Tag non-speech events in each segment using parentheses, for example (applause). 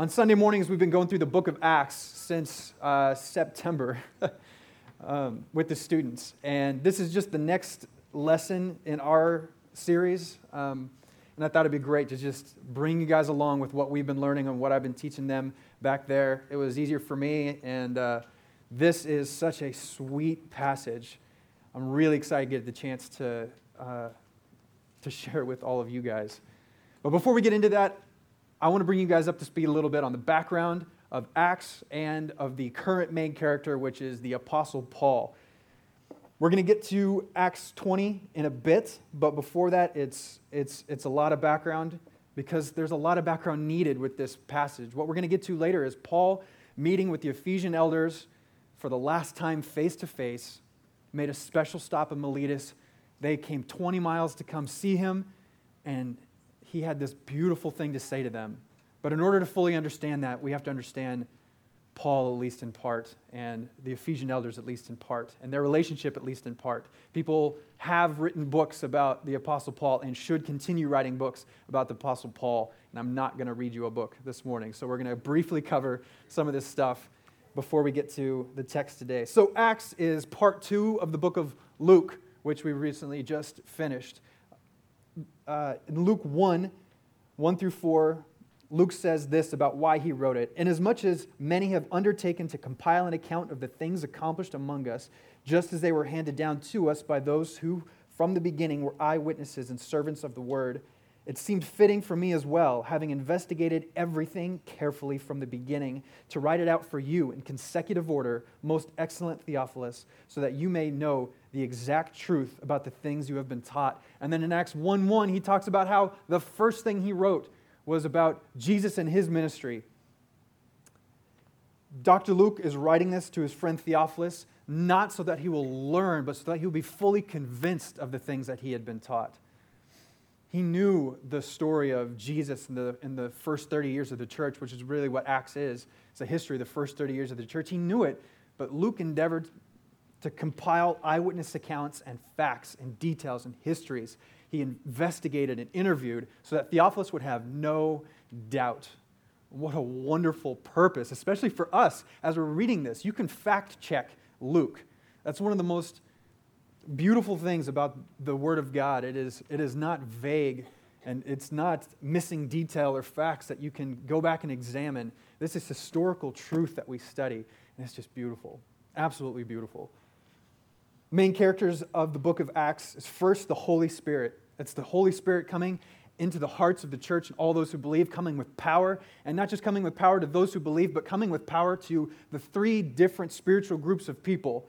On Sunday mornings, we've been going through the book of Acts since uh, September (laughs) um, with the students. And this is just the next lesson in our series. Um, and I thought it'd be great to just bring you guys along with what we've been learning and what I've been teaching them back there. It was easier for me, and uh, this is such a sweet passage. I'm really excited to get the chance to, uh, to (laughs) share it with all of you guys. But before we get into that, I want to bring you guys up to speed a little bit on the background of Acts and of the current main character, which is the Apostle Paul. We're going to get to Acts 20 in a bit, but before that, it's, it's, it's a lot of background because there's a lot of background needed with this passage. What we're going to get to later is Paul meeting with the Ephesian elders for the last time face to face, made a special stop in Miletus. They came 20 miles to come see him, and he had this beautiful thing to say to them. But in order to fully understand that, we have to understand Paul, at least in part, and the Ephesian elders, at least in part, and their relationship, at least in part. People have written books about the Apostle Paul and should continue writing books about the Apostle Paul. And I'm not going to read you a book this morning. So we're going to briefly cover some of this stuff before we get to the text today. So, Acts is part two of the book of Luke, which we recently just finished uh, in Luke 1, 1 through 4, Luke says this about why he wrote it. Inasmuch as many have undertaken to compile an account of the things accomplished among us, just as they were handed down to us by those who from the beginning were eyewitnesses and servants of the word, it seemed fitting for me as well, having investigated everything carefully from the beginning, to write it out for you in consecutive order, most excellent Theophilus, so that you may know the exact truth about the things you have been taught. And then in Acts 1 1, he talks about how the first thing he wrote was about Jesus and his ministry. Dr. Luke is writing this to his friend Theophilus, not so that he will learn, but so that he will be fully convinced of the things that he had been taught. He knew the story of Jesus in the, in the first 30 years of the church, which is really what Acts is. It's a history of the first 30 years of the church. He knew it, but Luke endeavored to compile eyewitness accounts and facts and details and histories. He investigated and interviewed so that Theophilus would have no doubt. What a wonderful purpose, especially for us as we're reading this. You can fact check Luke. That's one of the most beautiful things about the Word of God. It is, it is not vague and it's not missing detail or facts that you can go back and examine. This is historical truth that we study, and it's just beautiful. Absolutely beautiful main characters of the book of Acts is first the Holy Spirit. It's the Holy Spirit coming into the hearts of the church and all those who believe, coming with power, and not just coming with power to those who believe, but coming with power to the three different spiritual groups of people.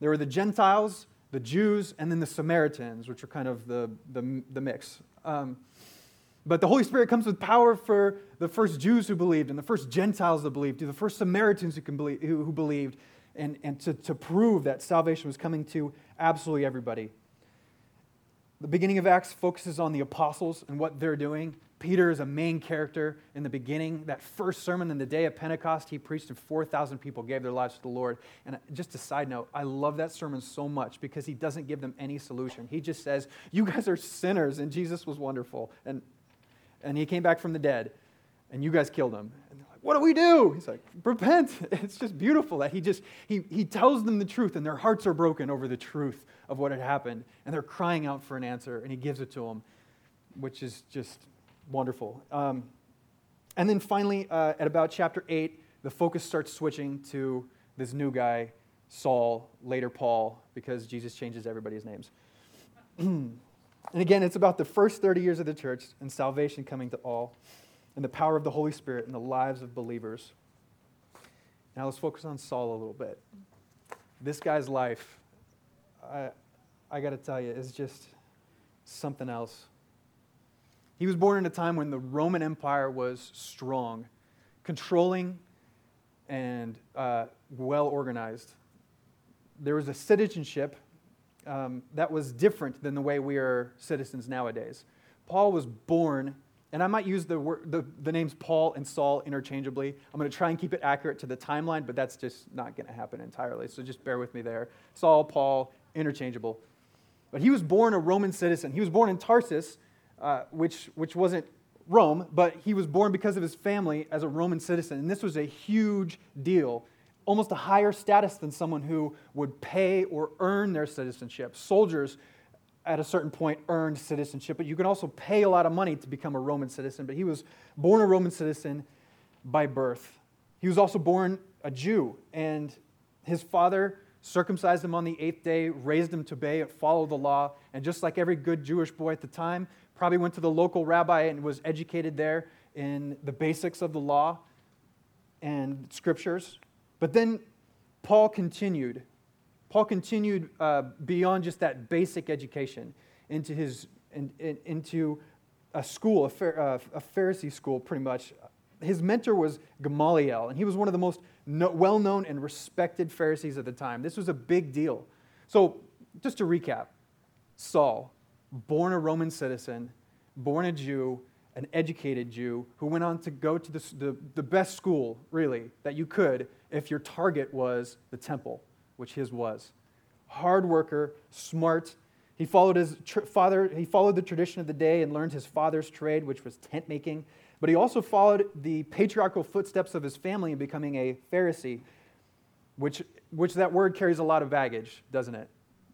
There were the Gentiles, the Jews, and then the Samaritans, which are kind of the, the, the mix. Um, but the Holy Spirit comes with power for the first Jews who believed, and the first Gentiles that believed, to the first Samaritans who, believe, who believed, and, and to, to prove that salvation was coming to absolutely everybody. The beginning of Acts focuses on the apostles and what they're doing. Peter is a main character in the beginning. That first sermon in the day of Pentecost, he preached, and 4,000 people gave their lives to the Lord. And uh, just a side note, I love that sermon so much because he doesn't give them any solution. He just says, You guys are sinners, and Jesus was wonderful. And, and he came back from the dead, and you guys killed him And they're like, what do we do? He's like, repent. (laughs) It's just beautiful that he just, he, he tells them the truth and their hearts are broken over the truth of what had happened. And they're crying out for an answer and he gives it to them, which is just wonderful. Um, and then finally, uh, at about chapter 8, the focus starts switching to this new guy, Saul, later Paul, because Jesus changes everybody's names. (clears throat) and again, it's about the first 30 years of the church and salvation coming to all and the power of the Holy Spirit in the lives of believers. Now let's focus on Saul a little bit. This guy's life, I, I got to tell you, is just something else. He was born in a time when the Roman Empire was strong, controlling, and uh, well organized. There was a citizenship um, that was different than the way we are citizens nowadays. Paul was born and I might use the, word, the, the, names Paul and Saul interchangeably. I'm going to try and keep it accurate to the timeline, but that's just not going to happen entirely. So just bear with me there. Saul, Paul, interchangeable. But he was born a Roman citizen. He was born in Tarsus, uh, which, which wasn't Rome, but he was born because of his family as a Roman citizen. And this was a huge deal, almost a higher status than someone who would pay or earn their citizenship. Soldiers at a certain point earned citizenship, but you can also pay a lot of money to become a Roman citizen. But he was born a Roman citizen by birth. He was also born a Jew, and his father circumcised him on the eighth day, raised him to obey, follow the law, and just like every good Jewish boy at the time, probably went to the local rabbi and was educated there in the basics of the law and scriptures. But then Paul continued. Paul continued uh, beyond just that basic education into, his, in, in, into a school, a, uh, a Pharisee school, pretty much. His mentor was Gamaliel, and he was one of the most no, well known and respected Pharisees at the time. This was a big deal. So, just to recap Saul, born a Roman citizen, born a Jew, an educated Jew, who went on to go to the, the, the best school, really, that you could if your target was the temple, which his was. Hard worker, smart. He followed his tr- father, he followed the tradition of the day and learned his father's trade, which was tent making. But he also followed the patriarchal footsteps of his family in becoming a Pharisee, which, which that word carries a lot of baggage, doesn't it?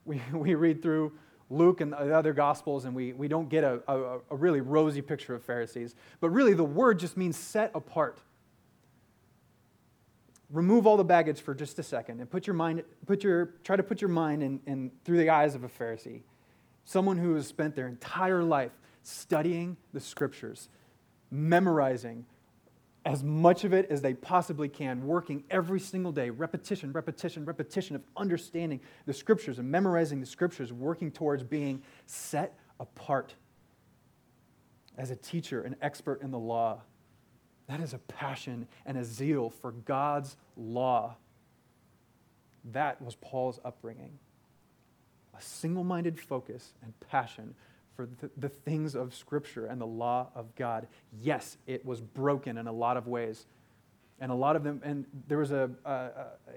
We, (laughs) we read through Luke and the other Gospels, and we, we don't get a, a, a really rosy picture of Pharisees. But really, the word just means set apart. Remove all the baggage for just a second and put your mind, put your, try to put your mind in, in, through the eyes of a Pharisee. Someone who has spent their entire life studying the scriptures, memorizing, as much of it as they possibly can, working every single day, repetition, repetition, repetition of understanding the scriptures and memorizing the scriptures, working towards being set apart as a teacher, an expert in the law. That is a passion and a zeal for God's law. That was Paul's upbringing. A single minded focus and passion for the, the, things of Scripture and the law of God. Yes, it was broken in a lot of ways. And a lot of them, and there was a, a,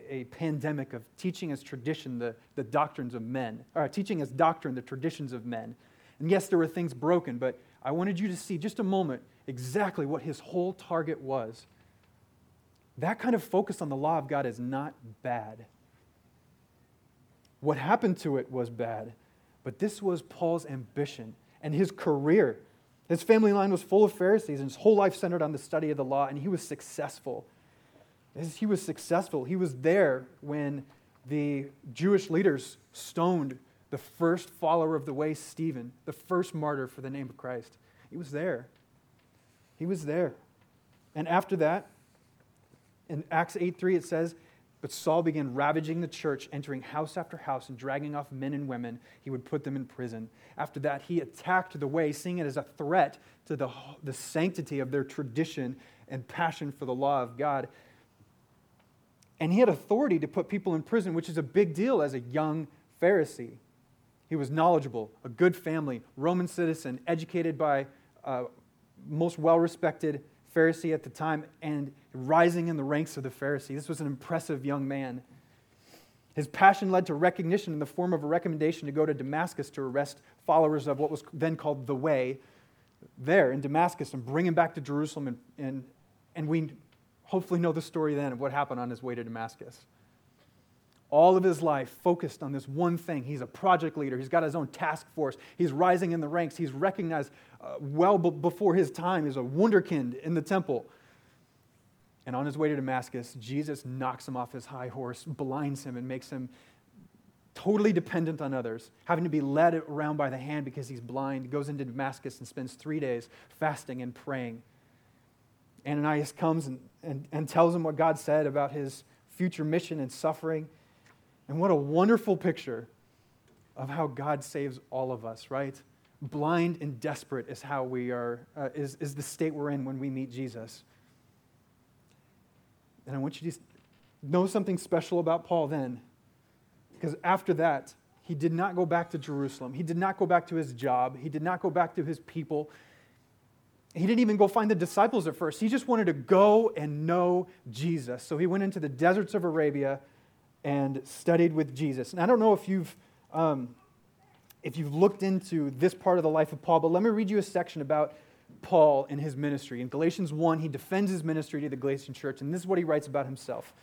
a pandemic of teaching as tradition the, the doctrines of men, or teaching as doctrine the traditions of men. And yes, there were things broken, but I wanted you to see just a moment exactly what his whole target was. That kind of focus on the law of God is not bad. What happened to it was bad. But this was Paul's ambition and his career. His family line was full of Pharisees, and his whole life centered on the study of the law, and he was successful. He was successful. He was there when the Jewish leaders stoned the first follower of the way, Stephen, the first martyr for the name of Christ. He was there. He was there. And after that, in Acts 8 3, it says, but Saul began ravaging the church, entering house after house and dragging off men and women. He would put them in prison. After that, he attacked the way, seeing it as a threat to the, the sanctity of their tradition and passion for the law of God. And he had authority to put people in prison, which is a big deal as a young Pharisee. He was knowledgeable, a good family, Roman citizen, educated by uh, most well respected Pharisee at the time and rising in the ranks of the Pharisee. This was an impressive young man. His passion led to recognition in the form of a recommendation to go to Damascus to arrest followers of what was then called the Way there in Damascus and bring him back to Jerusalem. And, and, and we hopefully know the story then of what happened on his way to Damascus. All of his life focused on this one thing. He's a project leader. He's got his own task force. He's rising in the ranks. He's recognized uh, well b- before his time as a wunderkind in the temple. And on his way to Damascus, Jesus knocks him off his high horse, blinds him, and makes him totally dependent on others, having to be led around by the hand because he's blind, goes into Damascus and spends three days fasting and praying. Ananias comes and, and, and tells him what God said about his future mission and suffering. And what a wonderful picture of how God saves all of us, right? Blind and desperate is how we are, uh, is, is the state we're in when we meet Jesus. And I want you to know something special about Paul then. Because after that, he did not go back to Jerusalem. He did not go back to his job. He did not go back to his people. He didn't even go find the disciples at first. He just wanted to go and know Jesus. So he went into the deserts of Arabia and studied with Jesus. And I don't know if you've, um, if you've looked into this part of the life of Paul, but let me read you a section about Paul in his ministry. In Galatians 1, he defends his ministry to the Galatian church, and this is what he writes about himself.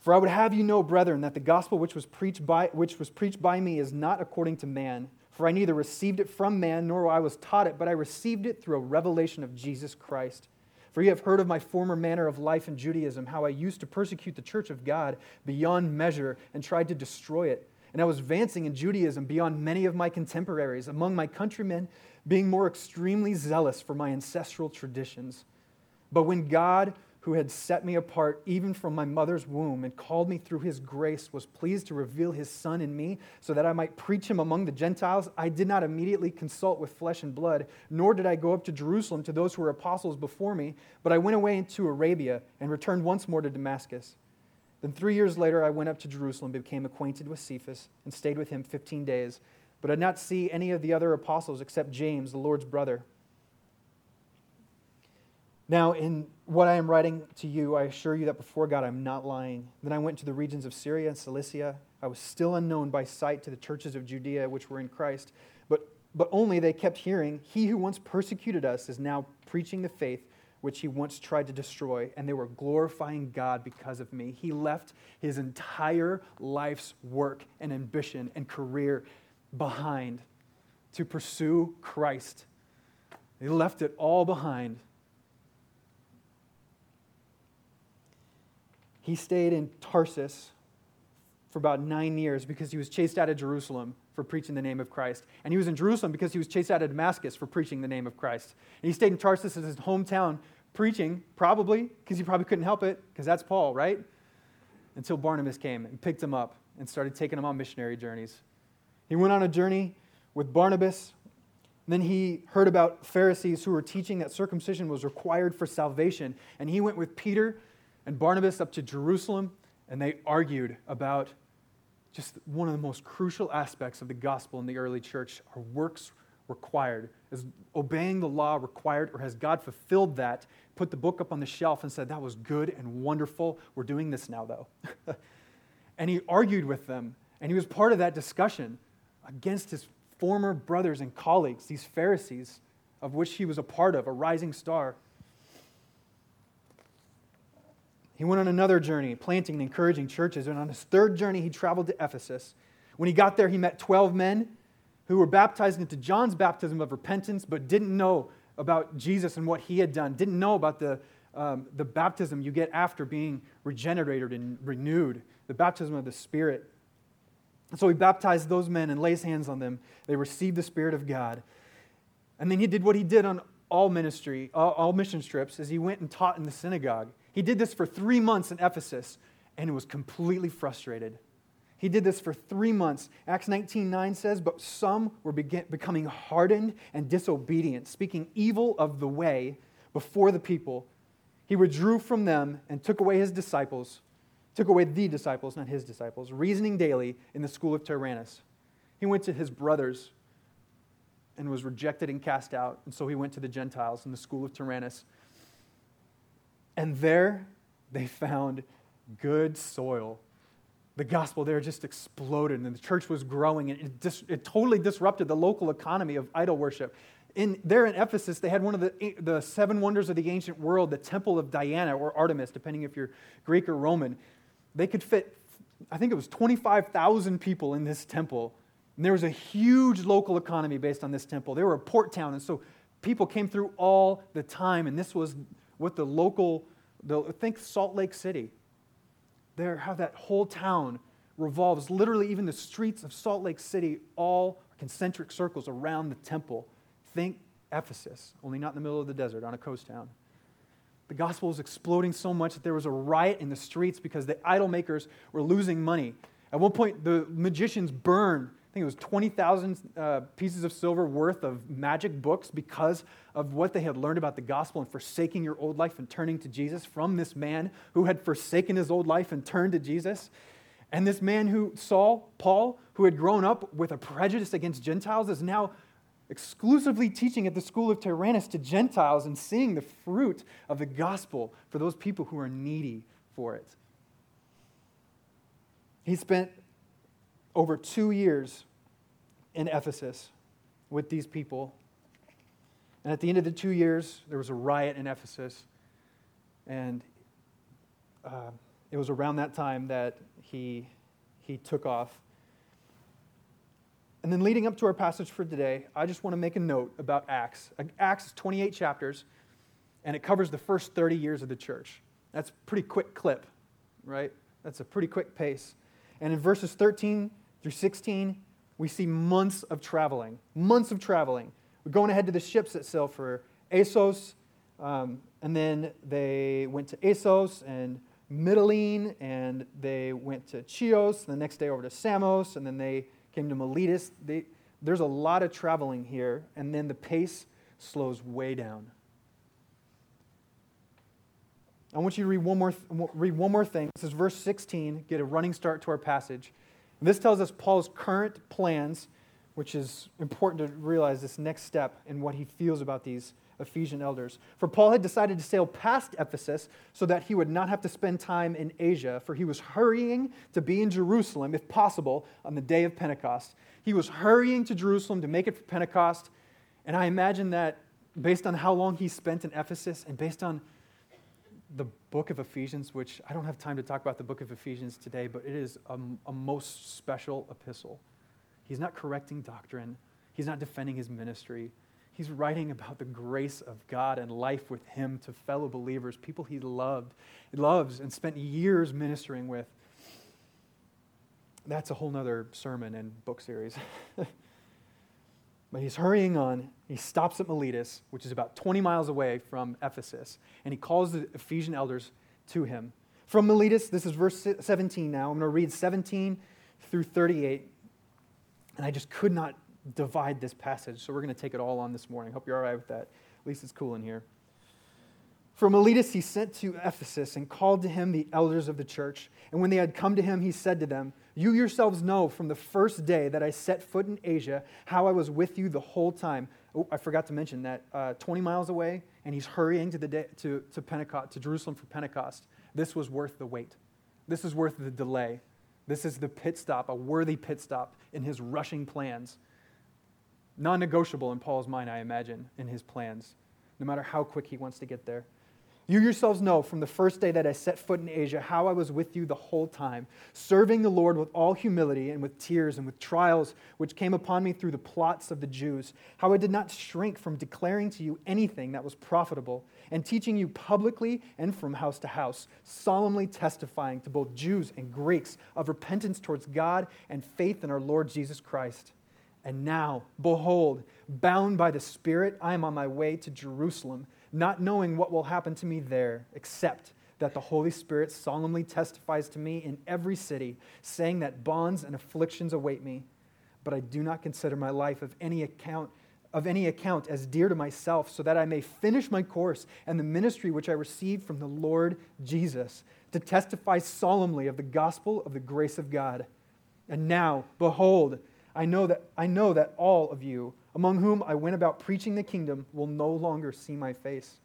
For I would have you know, brethren, that the gospel which was preached by, which was preached by me is not according to man. For I neither received it from man, nor I was taught it, but I received it through a revelation of Jesus Christ. For you have heard of my former manner of life in Judaism, how I used to persecute the church of God beyond measure and tried to destroy it. And I was advancing in Judaism beyond many of my contemporaries, among my countrymen, being more extremely zealous for my ancestral traditions. But when God, who had set me apart even from my mother's womb and called me through his grace, was pleased to reveal his Son in me so that I might preach him among the Gentiles, I did not immediately consult with flesh and blood, nor did I go up to Jerusalem to those who were apostles before me, but I went away into Arabia and returned once more to Damascus. Then three years later, I went up to Jerusalem, became acquainted with Cephas, and stayed with him 15 days, but I did not see any of the other apostles except James, the Lord's brother. Now, in what I am writing to you, I assure you that before God I'm not lying. Then I went to the regions of Syria and Cilicia. I was still unknown by sight to the churches of Judea which were in Christ, but, but only they kept hearing, He who once persecuted us is now preaching the faith which he once tried to destroy, and they were glorifying God because of me. He left his entire life's work and ambition and career behind to pursue Christ. He left it all behind He stayed in Tarsus for about nine years because he was chased out of Jerusalem for preaching the name of Christ. And he was in Jerusalem because he was chased out of Damascus for preaching the name of Christ. And he stayed in Tarsus as his hometown preaching, probably because he probably couldn't help it, because that's Paul, right? Until Barnabas came and picked him up and started taking him on missionary journeys. He went on a journey with Barnabas. Then he heard about Pharisees who were teaching that circumcision was required for salvation. And he went with Peter and Barnabas up to Jerusalem, and they argued about just one of the most crucial aspects of the gospel in the early church are works required. Is obeying the law required, or has God fulfilled that, put the book up on the shelf, and said, That was good and wonderful. We're doing this now, though. (laughs) and he argued with them, and he was part of that discussion against his former brothers and colleagues, these Pharisees, of which he was a part of, a rising star. He went on another journey, planting and encouraging churches. And on his third journey, he traveled to Ephesus. When he got there, he met 12 men who were baptized into John's baptism of repentance, but didn't know about Jesus and what he had done, didn't know about the, um, the baptism you get after being regenerated and renewed, the baptism of the Spirit. So he baptized those men and lays hands on them. They received the Spirit of God. And then he did what he did on all ministry, all, all mission trips, as he went and taught in the synagogue. He did this for three months in Ephesus and was completely frustrated. He did this for three months. Acts 19 9 says, But some were begin- becoming hardened and disobedient, speaking evil of the way before the people. He withdrew from them and took away his disciples, took away the disciples, not his disciples, reasoning daily in the school of Tyrannus. He went to his brothers and was rejected and cast out. And so he went to the Gentiles in the school of Tyrannus. And there they found good soil. The gospel there just exploded, and the church was growing, and it, dis- it totally disrupted the local economy of idol worship. In, there in Ephesus, they had one of the, the seven wonders of the ancient world, the Temple of Diana or Artemis, depending if you're Greek or Roman. They could fit, I think it was 25,000 people in this temple. And there was a huge local economy based on this temple. They were a port town, and so people came through all the time, and this was what the local, the, think Salt Lake City. There, how that whole town revolves, literally, even the streets of Salt Lake City, all concentric circles around the temple. Think Ephesus, only not in the middle of the desert, on a coast town. The gospel was exploding so much that there was a riot in the streets because the idol makers were losing money. At one point, the magicians burned I think it was 20,000 uh, pieces of silver worth of magic books because of what they had learned about the gospel and forsaking your old life and turning to Jesus from this man who had forsaken his old life and turned to Jesus. And this man who, Saul, Paul, who had grown up with a prejudice against Gentiles, is now exclusively teaching at the school of Tyrannus to Gentiles and seeing the fruit of the gospel for those people who are needy for it. He spent over two years in Ephesus with these people. And at the end of the two years, there was a riot in Ephesus. And uh, it was around that time that he, he took off. And then leading up to our passage for today, I just want to make a note about Acts. Acts is 28 chapters, and it covers the first 30 years of the church. That's a pretty quick clip, right? That's a pretty quick pace. And in verses 13 through 16, we see months of traveling. Months of traveling. We're going ahead to the ships that sail for Assos, um, and then they went to Assos and Mytilene, and they went to Chios, the next day over to Samos, and then they came to Miletus. They, there's a lot of traveling here, and then the pace slows way down. I want you to read one more, read one more thing. This is verse 16, get a running start to our passage. And this tells us Paul's current plans, which is important to realize this next step and what he feels about these Ephesian elders. For Paul had decided to sail past Ephesus so that he would not have to spend time in Asia, for he was hurrying to be in Jerusalem, if possible, on the day of Pentecost. He was hurrying to Jerusalem to make it for Pentecost. And I imagine that based on how long he spent in Ephesus and based on the book of Ephesians, which I don't have time to talk about the book of Ephesians today, but it is a, a, most special epistle. He's not correcting doctrine, he's not defending his ministry. He's writing about the grace of God and life with him to fellow believers, people he loved, loves, and spent years ministering with. That's a whole nother sermon and book series. (laughs) But he's hurrying on. He stops at Miletus, which is about 20 miles away from Ephesus, and he calls the Ephesian elders to him. From Miletus, this is verse 17 now. I'm going to read 17 through 38. And I just could not divide this passage, so we're going to take it all on this morning. Hope you're all right with that. At least it's cool in here. From Miletus, he sent to Ephesus and called to him the elders of the church. And when they had come to him, he said to them, you yourselves know from the first day that I set foot in Asia how I was with you the whole time. Oh, I forgot to mention that uh, 20 miles away, and he's hurrying to, the day, to, to Pentecost, to Jerusalem for Pentecost. This was worth the wait. This is worth the delay. This is the pit stop, a worthy pit stop in his rushing plans. Non negotiable in Paul's mind, I imagine, in his plans, no matter how quick he wants to get there. You yourselves know from the first day that I set foot in Asia how I was with you the whole time, serving the Lord with all humility and with tears and with trials which came upon me through the plots of the Jews, how I did not shrink from declaring to you anything that was profitable, and teaching you publicly and from house to house, solemnly testifying to both Jews and Greeks of repentance towards God and faith in our Lord Jesus Christ. And now, behold, bound by the Spirit, I am on my way to Jerusalem not knowing what will happen to me there, except that the Holy Spirit solemnly testifies to me in every city, saying that bonds and afflictions await me. But I do not consider my life of any account of any account as dear to myself, so that I may finish my course and the ministry which I received from the Lord Jesus, to testify solemnly of the gospel of the grace of God. And now, behold, I know that I know that all of you among whom I went about preaching the kingdom, will no longer see my face.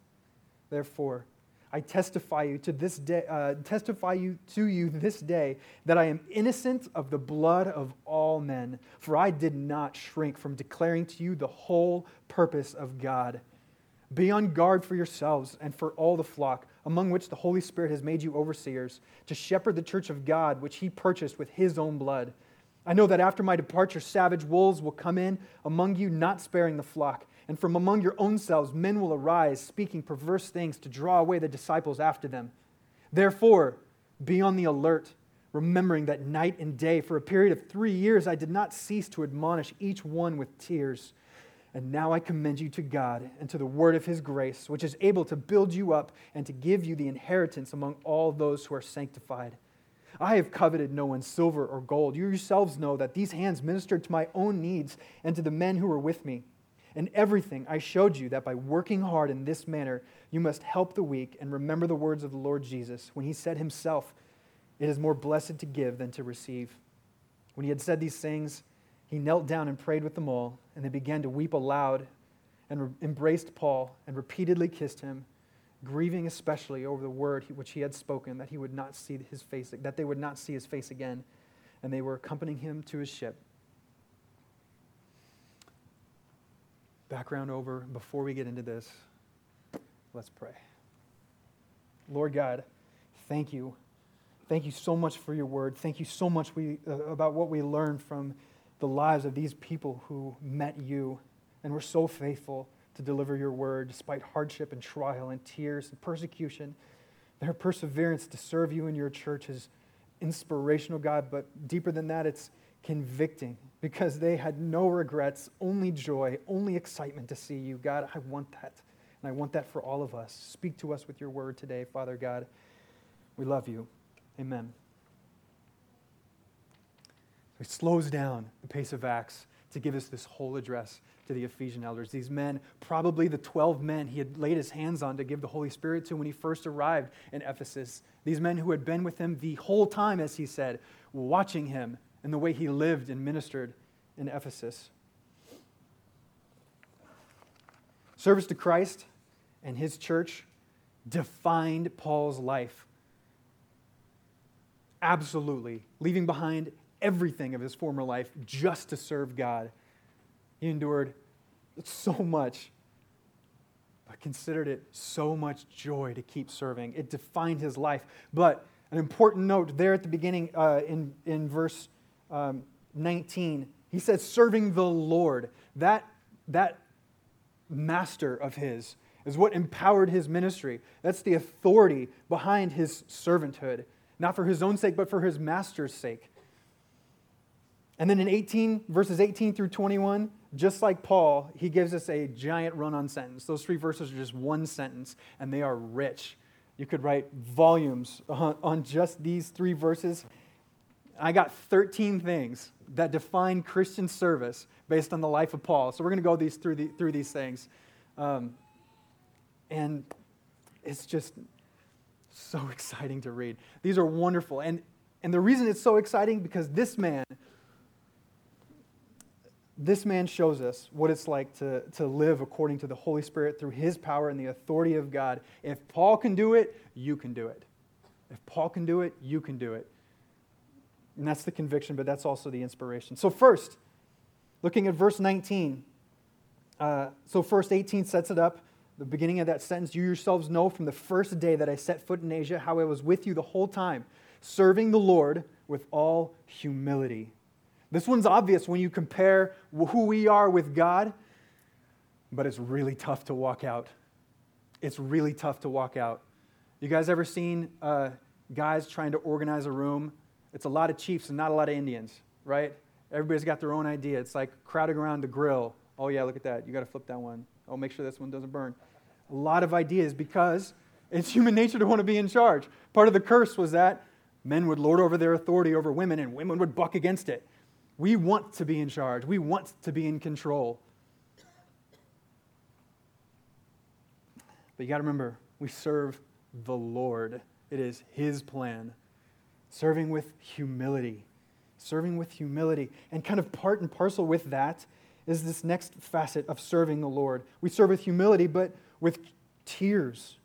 Therefore, I testify you to this day, uh, testify you to you this day that I am innocent of the blood of all men, for I did not shrink from declaring to you the whole purpose of God. Be on guard for yourselves and for all the flock, among which the Holy Spirit has made you overseers, to shepherd the church of God, which he purchased with his own blood. I know that after my departure, savage wolves will come in among you, not sparing the flock. And from among your own selves, men will arise, speaking perverse things to draw away the disciples after them. Therefore, be on the alert, remembering that night and day, for a period of three years, I did not cease to admonish each one with tears. And now I commend you to God and to the word of his grace, which is able to build you up and to give you the inheritance among all those who are sanctified. I have coveted no one's silver or gold. You yourselves know that these hands ministered to my own needs and to the men who were with me. In everything, I showed you that by working hard in this manner, you must help the weak and remember the words of the Lord Jesus when he said himself, It is more blessed to give than to receive. When he had said these things, he knelt down and prayed with them all, and they began to weep aloud and re- embraced Paul and repeatedly kissed him grieving especially over the word which he had spoken that he would not see his face that they would not see his face again and they were accompanying him to his ship background over before we get into this. Let's pray. Lord God, thank you. Thank you so much for your word. Thank you so much we, uh, about what we learned from the lives of these people who met you and were so faithful to deliver your word despite hardship and trial and tears and persecution. Their perseverance to serve you in your church is inspirational, God, but deeper than that, it's convicting because they had no regrets, only joy, only excitement to see you. God, I want that. And I want that for all of us. Speak to us with your word today, Father God. We love you. Amen. He slows down the pace of Acts to give us this whole address to the Ephesian elders. These men, probably the 12 men he had laid his hands on to give the Holy Spirit to when he first arrived in Ephesus. These men who had been with him the whole time, as he said, watching him and the way he lived and ministered in Ephesus. Service to Christ and his church defined Paul's life. Absolutely. Leaving behind everything of his former life just to serve God. He endured so much, but considered it so much joy to keep serving. It defined his life. But an important note there at the beginning uh, in, in verse um, 19, he says, serving the Lord. That, that master of his is what empowered his ministry. That's the authority behind his servanthood, not for his own sake, but for his master's sake. And then in 18, verses 18 through 21, just like Paul, he gives us a giant run on sentence. Those three verses are just one sentence, and they are rich. You could write volumes on, on just these three verses. I got 13 things that define Christian service based on the life of Paul. So we're going to go these, through, the, through these things. Um, and it's just so (laughs) exciting to read. These are wonderful. And, and the reason it's so exciting because this man this man shows us what it's like to, to live according to the Holy Spirit through his power and the authority of God. If Paul can do it, you can do it. If Paul can do it, you can do it. And that's the conviction, but that's also the inspiration. So, first, looking at verse 19. Uh, so, first 18 sets it up. The beginning of that sentence You yourselves know from the first day that I set foot in Asia how I was with you the whole time, serving the Lord with all humility this one's obvious when you compare who we are with God, but it's really tough to walk out. It's really tough to walk out. You guys ever seen uh, guys trying to organize a room? It's a lot of chiefs and not a lot of Indians, right? Everybody's got their own idea. It's like crowding around the grill. Oh, yeah, look at that. You got to flip that one. Oh, make sure this one doesn't burn. A lot of ideas because it's human nature to want to be in charge. Part of the curse was that men would lord over their authority over women and women would buck against it. We want to be in charge, we want to be in control. But you got to remember, we serve the Lord. It is His plan. Serving with humility. Serving with humility. And kind of part and parcel with that is this next facet of serving the Lord. We serve with humility, but with tears.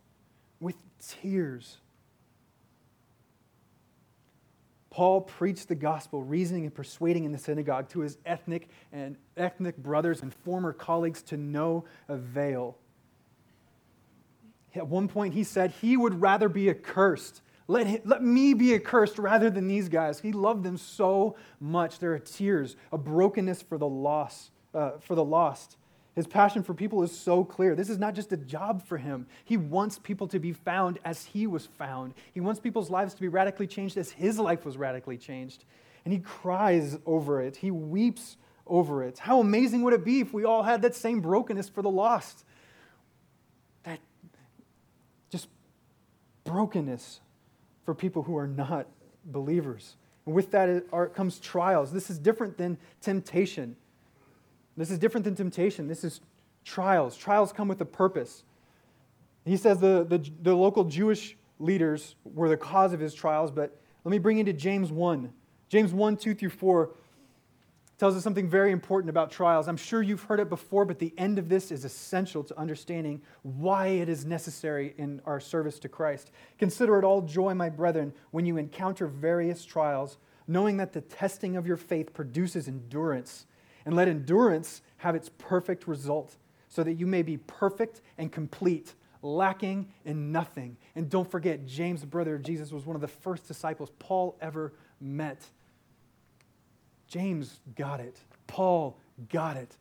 With tears. Paul preached the gospel, reasoning and persuading in the synagogue to his ethnic and ethnic brothers and former colleagues to no avail. At one point, he said he would rather be accursed. Let, him, let me be accursed rather than these guys. He loved them so much. There are tears, a brokenness for the loss, uh, for the lost. His passion for people is so clear. This is not just a job for him. He wants people to be found as he was found. He wants people's lives to be radically changed as his life was radically changed. And he cries over it, he weeps over it. How amazing would it be if we all had that same brokenness for the lost? That just brokenness for people who are not believers. And with that comes trials. This is different than temptation. This is different than temptation. This is trials. Trials come with a purpose. He says the, the, the, local Jewish leaders were the cause of his trials, but let me bring into James 1. James 1, 2 through 4 tells us something very important about trials. I'm sure you've heard it before, but the end of this is essential to understanding why it is necessary in our service to Christ. Consider it all joy, my brethren, when you encounter various trials, knowing that the testing of your faith produces endurance and let endurance have its perfect result, so that you may be perfect and complete, lacking in nothing. And don't forget, James, the brother of Jesus, was one of the first disciples Paul ever met. James got it. Paul got it.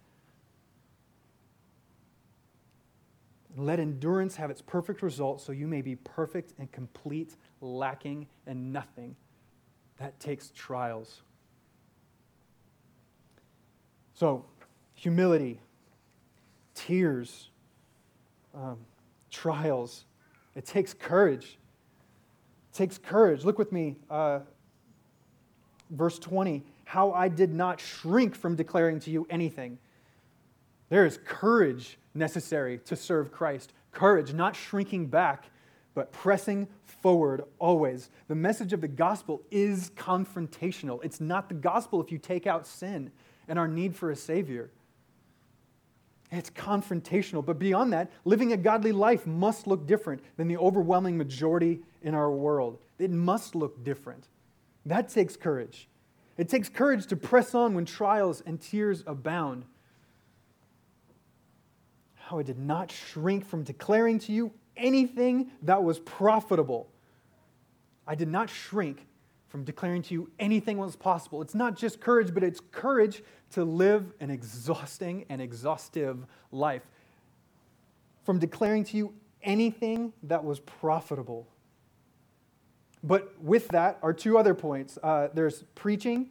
Let endurance have its perfect result so you may be perfect and complete, lacking in nothing. That takes trials. So, humility, tears, um, trials. It takes courage. It takes courage. Look with me, uh, verse 20. How I did not shrink from declaring to you anything. There is courage necessary to serve Christ. Courage, not shrinking back, but pressing forward always. The message of the gospel is confrontational. It's not the gospel if you take out sin and our need for a Savior. It's confrontational. But beyond that, living a godly life must look different than the overwhelming majority in our world. It must look different. That takes courage. It takes courage to press on when trials and tears abound how I did not shrink from declaring to you anything that was profitable. I did not shrink from declaring to you anything was possible. It's not just courage, but it's courage to live an exhausting and exhaustive life. From declaring to you anything that was profitable. But with that are two other points. Uh, there's preaching,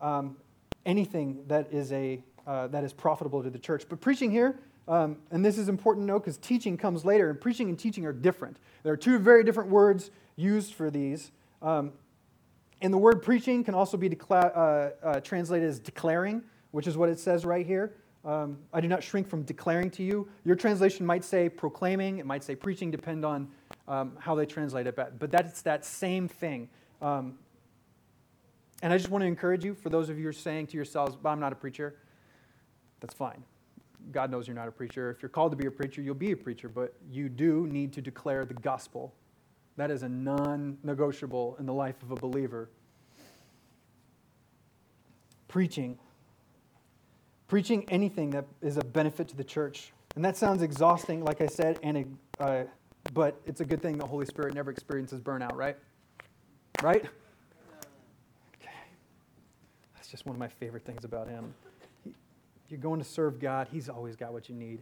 um, anything that is a uh, that is profitable to the church. But preaching here um, and this is important to know because teaching comes later, and preaching and teaching are different. There are two very different words used for these. Um, and the word preaching can also be decla- uh, uh, translated as declaring, which is what it says right here. Um, I do not shrink from declaring to you. Your translation might say proclaiming, it might say preaching, depend on um, how they translate it. But but that's that same thing. Um, and I just want to encourage you, for those of you who are saying to yourselves, I'm not a preacher, that's fine. God knows you're not a preacher. If you're called to be a preacher, you'll be a preacher, but you do need to declare the gospel. That is a non negotiable in the life of a believer. Preaching. Preaching anything that is a benefit to the church. And that sounds exhausting, like I said, and uh, but it's a good thing the Holy Spirit never experiences burnout, right? Right? Okay. That's just one of my favorite things about him you're going to serve God, He's always got what you need.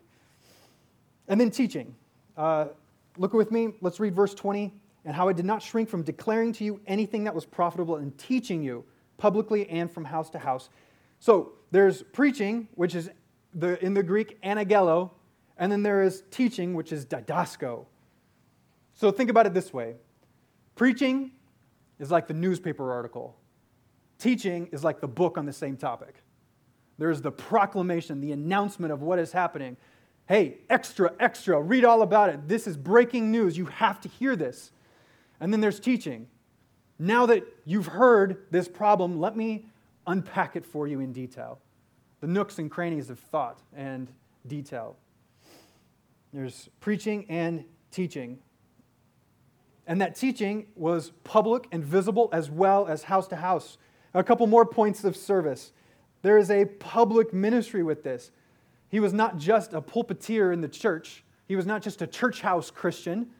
And then teaching. Uh, look with me. Let's read verse 20. And how I did not shrink from declaring to you anything that was profitable and teaching you publicly and from house to house. So there's preaching, which is the, in the Greek anangello, and then there is teaching, which is didasko. So think about it this way preaching is like the newspaper article, teaching is like the book on the same topic. There's the proclamation, the announcement of what is happening. Hey, extra, extra, read all about it. This is breaking news. You have to hear this. And then there's teaching. Now that you've heard this problem, let me unpack it for you in detail. The nooks and crannies of thought and detail. There's preaching and teaching. And that teaching was public and visible as well as house to house. A couple more points of service. There is a public ministry with this. He was not just a pulpiteer in the church, he was not just a church house Christian.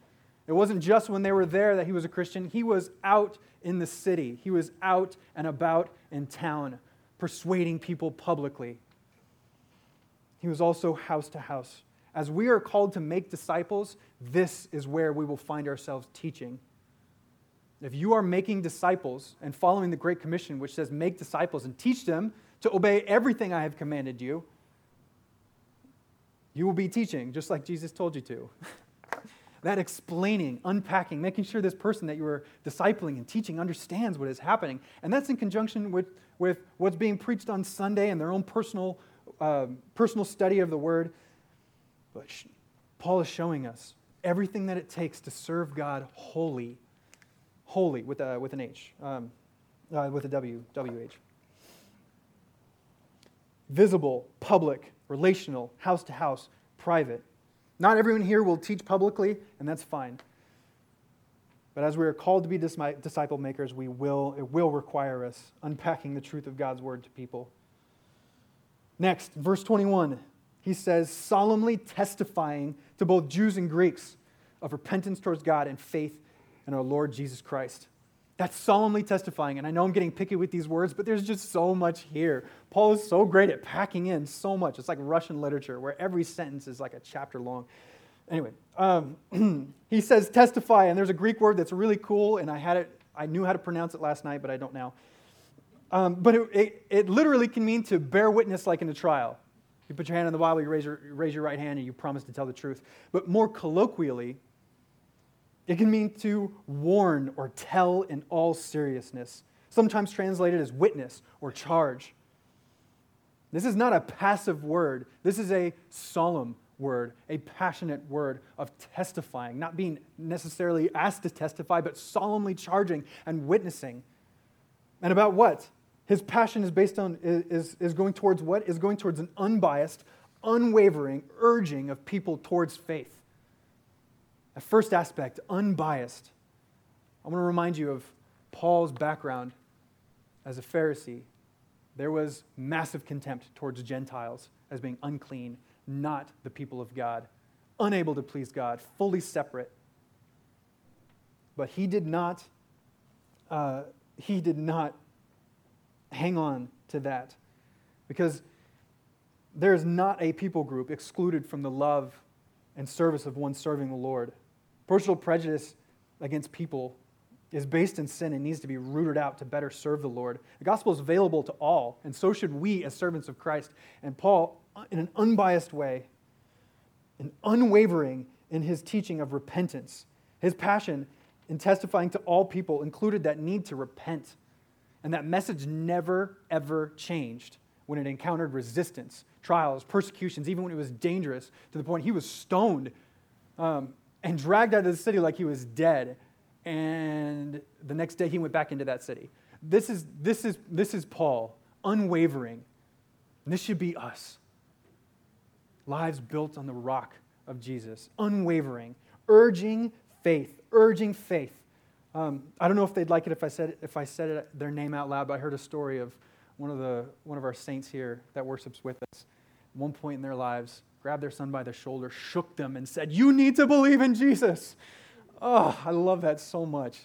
It wasn't just when they were there that he was a Christian. He was out in the city, he was out and about in town, persuading people publicly. He was also house to house. As we are called to make disciples, this is where we will find ourselves teaching. If you are making disciples and following the Great Commission, which says make disciples and teach them to obey everything I have commanded you, you will be teaching just like Jesus told you to. (laughs) that explaining, unpacking, making sure this person that you are discipling and teaching understands what is happening. And that's in conjunction with, with what's being preached on Sunday and their own personal, uh, personal study of the Word. But Paul is showing us everything that it takes to serve God wholly, holy with, a, with an H, um, uh, with a W, W-H visible, public, relational, house to house, private. Not everyone here will teach publicly, and that's fine. But as we are called to be disciple makers, we will, it will require us unpacking the truth of God's word to people. Next, verse 21. he says, solemnly testifying to both Jews and Greeks of repentance towards God and faith in our Lord Jesus Christ. That's solemnly testifying. And I know I'm getting picky with these words, but there's just so much here. Paul is so great at packing in so much. It's like Russian literature, where every sentence is like a chapter long. Anyway, um, (clears throat) he says testify, and there's a Greek word that's really cool, and I had it, I knew how to pronounce it last night, but I don't now. Um, but it, it, it, literally can mean to bear witness like in a trial. You put your hand on the Bible, you raise your, you raise your right hand, and you promise to tell the truth. But more colloquially, it can mean to warn or tell in all seriousness, sometimes translated as witness or charge. This is not a passive word, this is a solemn word, a passionate word of testifying, not being necessarily asked to testify, but solemnly charging and witnessing. And about what? His passion is based on, is, is going towards what? Is going towards an unbiased, unwavering urging of people towards faith. A first aspect, unbiased. I want to remind you of Paul's background as a Pharisee. There was massive contempt towards Gentiles as being unclean, not the people of God, unable to please God, fully separate. But he did not, uh, he did not hang on to that because there is not a people group excluded from the love and service of one serving the Lord. Personal prejudice against people is based in sin and needs to be rooted out to better serve the Lord. The gospel is available to all, and so should we as servants of Christ. And Paul, in an unbiased way, and unwavering in his teaching of repentance, his passion in testifying to all people included that need to repent. And that message never, ever changed when it encountered resistance, trials, persecutions, even when it was dangerous to the point he was stoned um, and dragged out of the city like he was dead. And the next day he went back into that city. This is, this is, this is Paul, unwavering. And this should be us. Lives built on the rock of Jesus, unwavering, urging faith, urging faith. Um, I don't know if they'd like it if I said if I said it, their name out loud, but I heard a story of one of the one of our saints here that worships with us. At one point in their lives, grabbed their son by the shoulder, shook them, and said, You need to believe in Jesus. Oh, I love that so much.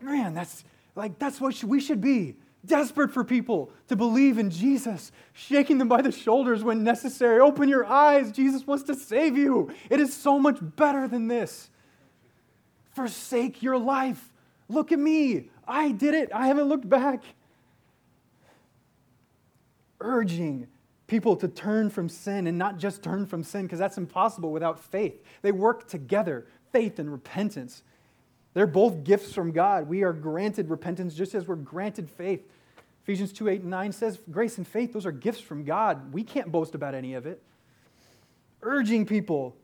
Man, that's like, that's what we should be. Desperate for people to believe in Jesus, shaking them by the shoulders when necessary. Open your eyes. Jesus wants to save you. It is so much better than this. Forsake your life. Look at me. I did it. I haven't looked back. Urging people to turn from sin and not just turn from sin, because that's impossible without faith. They work together, faith and repentance. They're both gifts from God. We are granted repentance just as we're granted faith. Ephesians 2 8 and 9 says, Grace and faith, those are gifts from God. We can't boast about any of it. Urging people,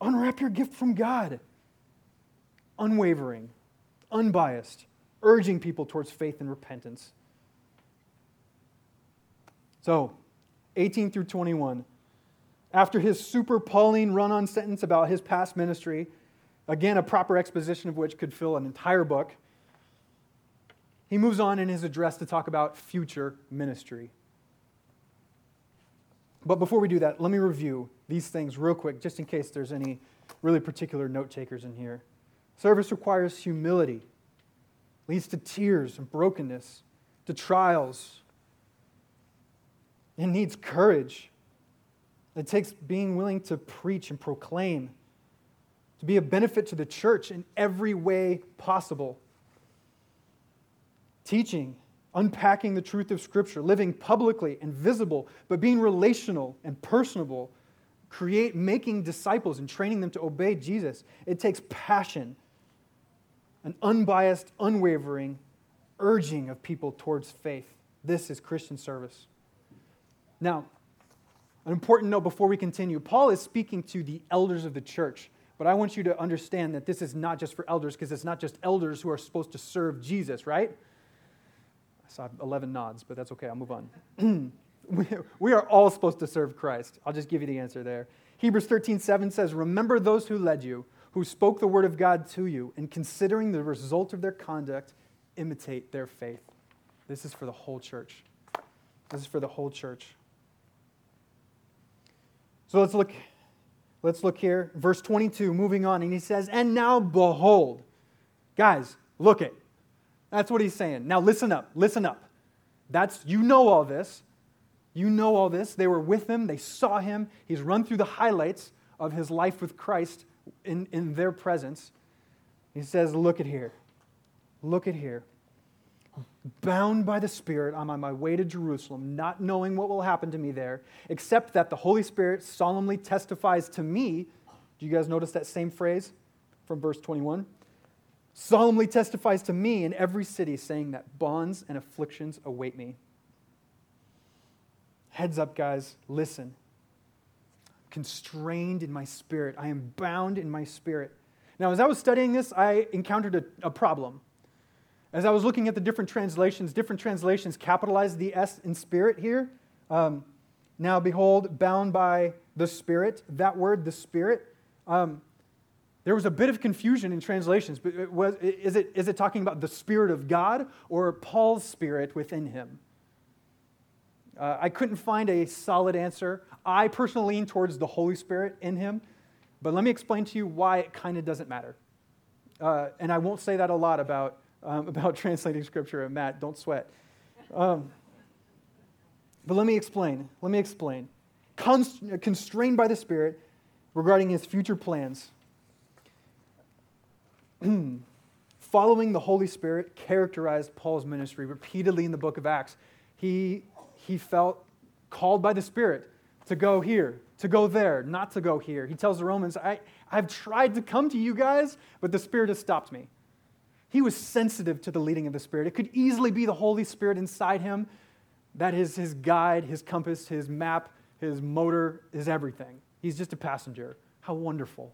unwrap your gift from God. Unwavering, unbiased, urging people towards faith and repentance. So, 18 through 21. After his super Pauline run on sentence about his past ministry, again, a proper exposition of which could fill an entire book, he moves on in his address to talk about future ministry. But before we do that, let me review these things real quick, just in case there's any really particular note takers in here. Service requires humility, leads to tears and brokenness, to trials, it needs courage. It takes being willing to preach and proclaim, to be a benefit to the church in every way possible. Teaching, unpacking the truth of Scripture, living publicly and visible, but being relational and personable, create making disciples and training them to obey Jesus. It takes passion, an unbiased, unwavering urging of people towards faith. This is Christian service. Now, an important note before we continue Paul is speaking to the elders of the church, but I want you to understand that this is not just for elders because it's not just elders who are supposed to serve Jesus, right? I saw 11 nods, but that's okay. I'll move on. (clears throat) we are all supposed to serve Christ. I'll just give you the answer there. Hebrews 13, 7 says, Remember those who led you, who spoke the word of God to you, and considering the result of their conduct, imitate their faith. This is for the whole church. This is for the whole church. So let's look let's look here. Verse 22 moving on. And he says and now behold guys look it. That's what he's saying. Now listen up listen up. That's you know all this. You know all this. They were with him. They saw him. He's run through the highlights of his life with christ in, in their presence. He says look at here. Look at here bound by the Spirit, I'm on my way to Jerusalem, not knowing what will happen to me there, except that the Holy Spirit solemnly testifies to me. Do you guys notice that same phrase from verse 21? Solemnly testifies to me in every city, saying that bonds and afflictions await me. Heads up, guys, listen. Constrained in my spirit, I am bound in my spirit. Now, as I was studying this, I encountered a, a problem. As I was looking at the different translations, different translations capitalize the S in spirit here. Um, now, behold, bound by the Spirit. That word, the Spirit, um, there was a bit of confusion in translations. But it was, is, it, is it talking about the Spirit of God or Paul's Spirit within him? Uh, I couldn't find a solid answer. I personally lean towards the Holy Spirit in him. But let me explain to you why it kind of doesn't matter. Uh, and I won't say that a lot about um, (laughs) about translating scripture. And Matt, don't sweat. Um, but let me explain. Let me explain. Const- constrained by the Spirit regarding his future plans. (clears throat) Following the Holy Spirit characterized Paul's ministry repeatedly in the book of Acts. He, he felt called by the Spirit to go here, to go there, not to go here. He tells the Romans, I, I've tried to come to you guys, but the Spirit has stopped me. He was sensitive to the leading of the Spirit. It could easily be the Holy Spirit inside him that is his guide, his compass, his map, his motor, his everything. He's just a passenger. How wonderful.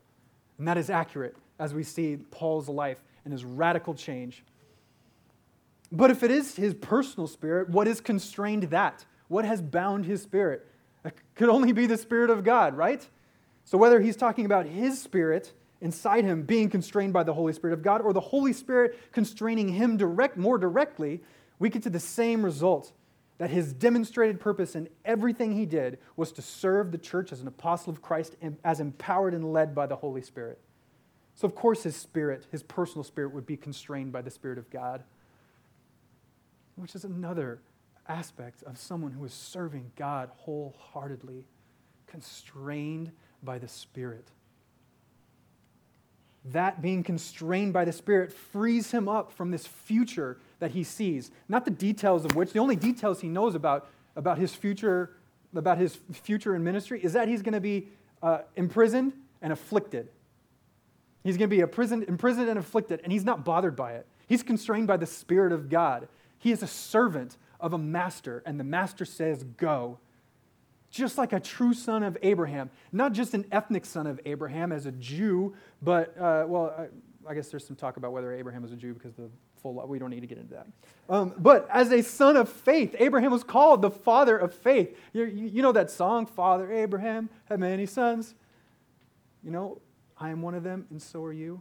And that is accurate as we see Paul's life and his radical change. But if it is his personal spirit, what has constrained that? What has bound his spirit? It could only be the Spirit of God, right? So whether he's talking about his spirit inside him being constrained by the Holy Spirit of God or the Holy Spirit constraining him direct, more directly, we get to the same result that his demonstrated purpose in everything he did was to serve the church as an apostle of Christ as empowered and led by the Holy Spirit. So, of course, his spirit, his personal spirit, would be constrained by the Spirit of God, which is another aspect of someone who is serving God wholeheartedly, constrained by the Spirit that being constrained by the Spirit frees him up from this future that he sees. Not the details of which, the only details he knows about, about his future, about his future in ministry is that he's going to be uh, imprisoned and afflicted. He's going to be imprisoned, imprisoned and afflicted, and he's not bothered by it. He's constrained by the Spirit of God. He is a servant of a master, and the master says, Go just like a true son of Abraham, not just an ethnic son of Abraham as a Jew, but, uh, well, I, I, guess there's some talk about whether Abraham was a Jew because the full law, we don't need to get into that. Um, but as a son of faith, Abraham was called the father of faith. You, you know that song, Father Abraham had many sons. You know, I am one of them, and so are you.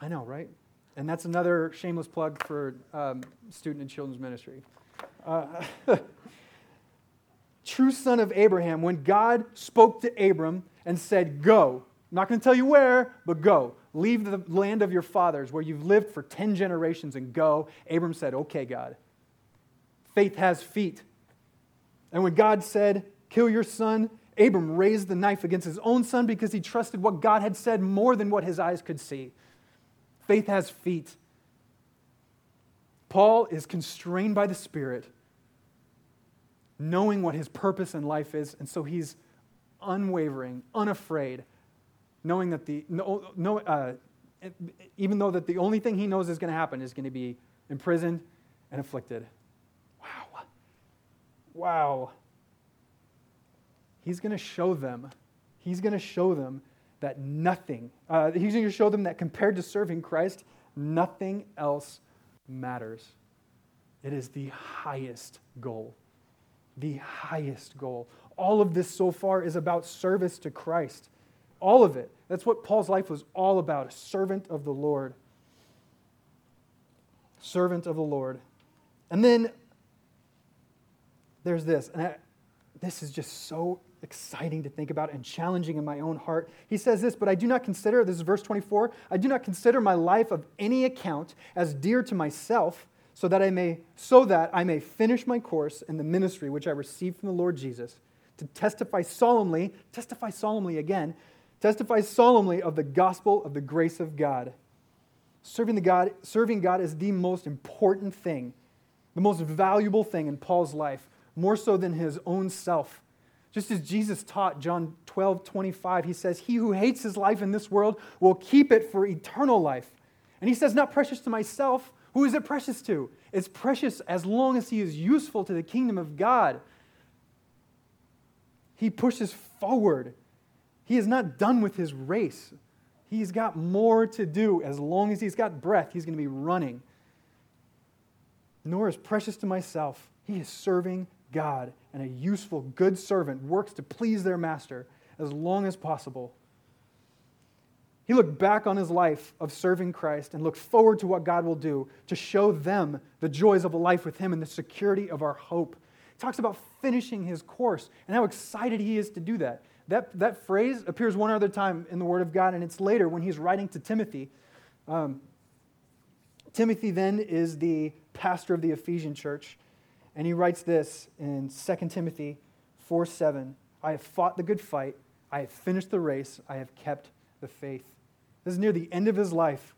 I know, right? And that's another shameless plug for um, student and children's ministry. Uh, (laughs) true son of Abraham, when God spoke to Abram and said, Go, I'm not going to tell you where, but go. Leave the land of your fathers where you've lived for 10 generations and go. Abram said, Okay, God. Faith has feet. And when God said, Kill your son, Abram raised the knife against his own son because he trusted what God had said more than what his eyes could see. Faith has feet. Paul is constrained by the Spirit knowing what his purpose in life is, and so he's unwavering, unafraid, knowing that the no, no, uh, even though that the only thing he knows is going to happen is going to be imprisoned and afflicted. Wow. Wow. He's going to show them. He's going to show them that nothing, uh, he's going to show them that compared to serving Christ, nothing else matters. It is the highest goal the highest goal. All of this so far is about service to Christ. All of it. That's what Paul's life was all about a servant of the Lord. Servant of the Lord. And then there's this, and I, this is just so exciting to think about and challenging in my own heart. He says this, but I do not consider, this is verse 24, I do not consider my life of any account as dear to myself, so that I may so that I may finish my course in the ministry which I received from the Lord Jesus, to testify solemnly, testify solemnly again, testify solemnly of the gospel of the grace of God. Serving the God, serving God is the most important thing, the most valuable thing in Paul's life, more so than his own self. Just as Jesus taught, John 12, 25, he says, He who hates his life in this world will keep it for eternal life. And he says, Not precious to myself. Who is it precious to? It's precious as long as he is useful to the kingdom of God. He pushes forward. He is not done with his race. He's got more to do. As long as he's got breath, he's going to be running. Nor is precious to myself. He is serving God, and a useful, good servant works to please their master as long as possible. He looked back on his life of serving Christ and looked forward to what God will do to show them the joys of a life with him and the security of our hope. He talks about finishing his course and how excited he is to do that. That, that phrase appears one other time in the Word of God, and it's later when he's writing to Timothy. Um, Timothy then is the pastor of the Ephesian church, and he writes this in 2 Timothy 4 7 I have fought the good fight, I have finished the race, I have kept the faith. This is near the end of his life.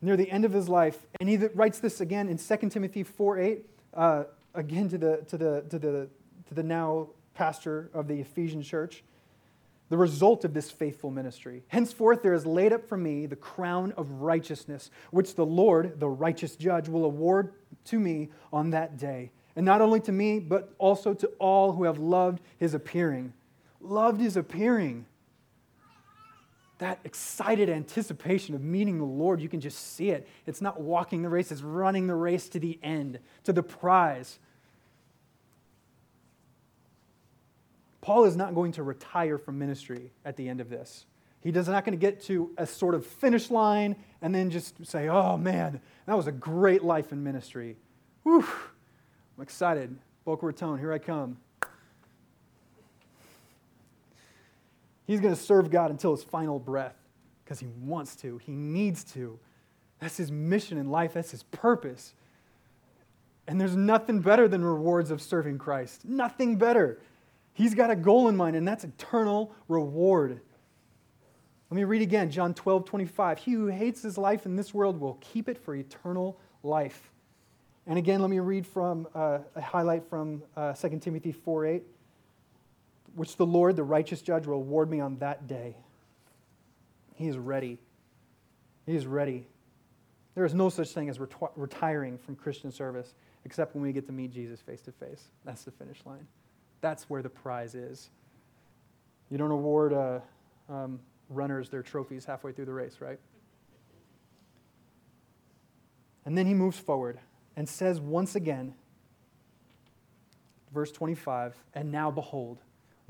Near the end of his life. And he writes this again in 2 Timothy 4 8, uh, again to the, to, the, to, the, to the now pastor of the Ephesian church. The result of this faithful ministry. Henceforth, there is laid up for me the crown of righteousness, which the Lord, the righteous judge, will award to me on that day. And not only to me, but also to all who have loved his appearing. Loved his appearing. That excited anticipation of meeting the Lord, you can just see it. It's not walking the race, it's running the race to the end, to the prize. Paul is not going to retire from ministry at the end of this. He is not going to get to a sort of finish line and then just say, oh man, that was a great life in ministry. Whew, I'm excited. Boca Raton, here I come. He's going to serve God until his final breath because he wants to, he needs to. That's his mission in life, that's his purpose. And there's nothing better than rewards of serving Christ. Nothing better. He's got a goal in mind, and that's eternal reward. Let me read again John 12, 25. He who hates his life in this world will keep it for eternal life. And again, let me read from uh, a highlight from uh, 2 Timothy 4, 8, which the Lord, the righteous judge, will award me on that day. He is ready. He is ready. There is no such thing as reti- retiring from Christian service except when we get to meet Jesus face to face. That's the finish line. That's where the prize is. You don't award uh, um, runners their trophies halfway through the race, right? And then he moves forward and says once again, verse 25, and now behold.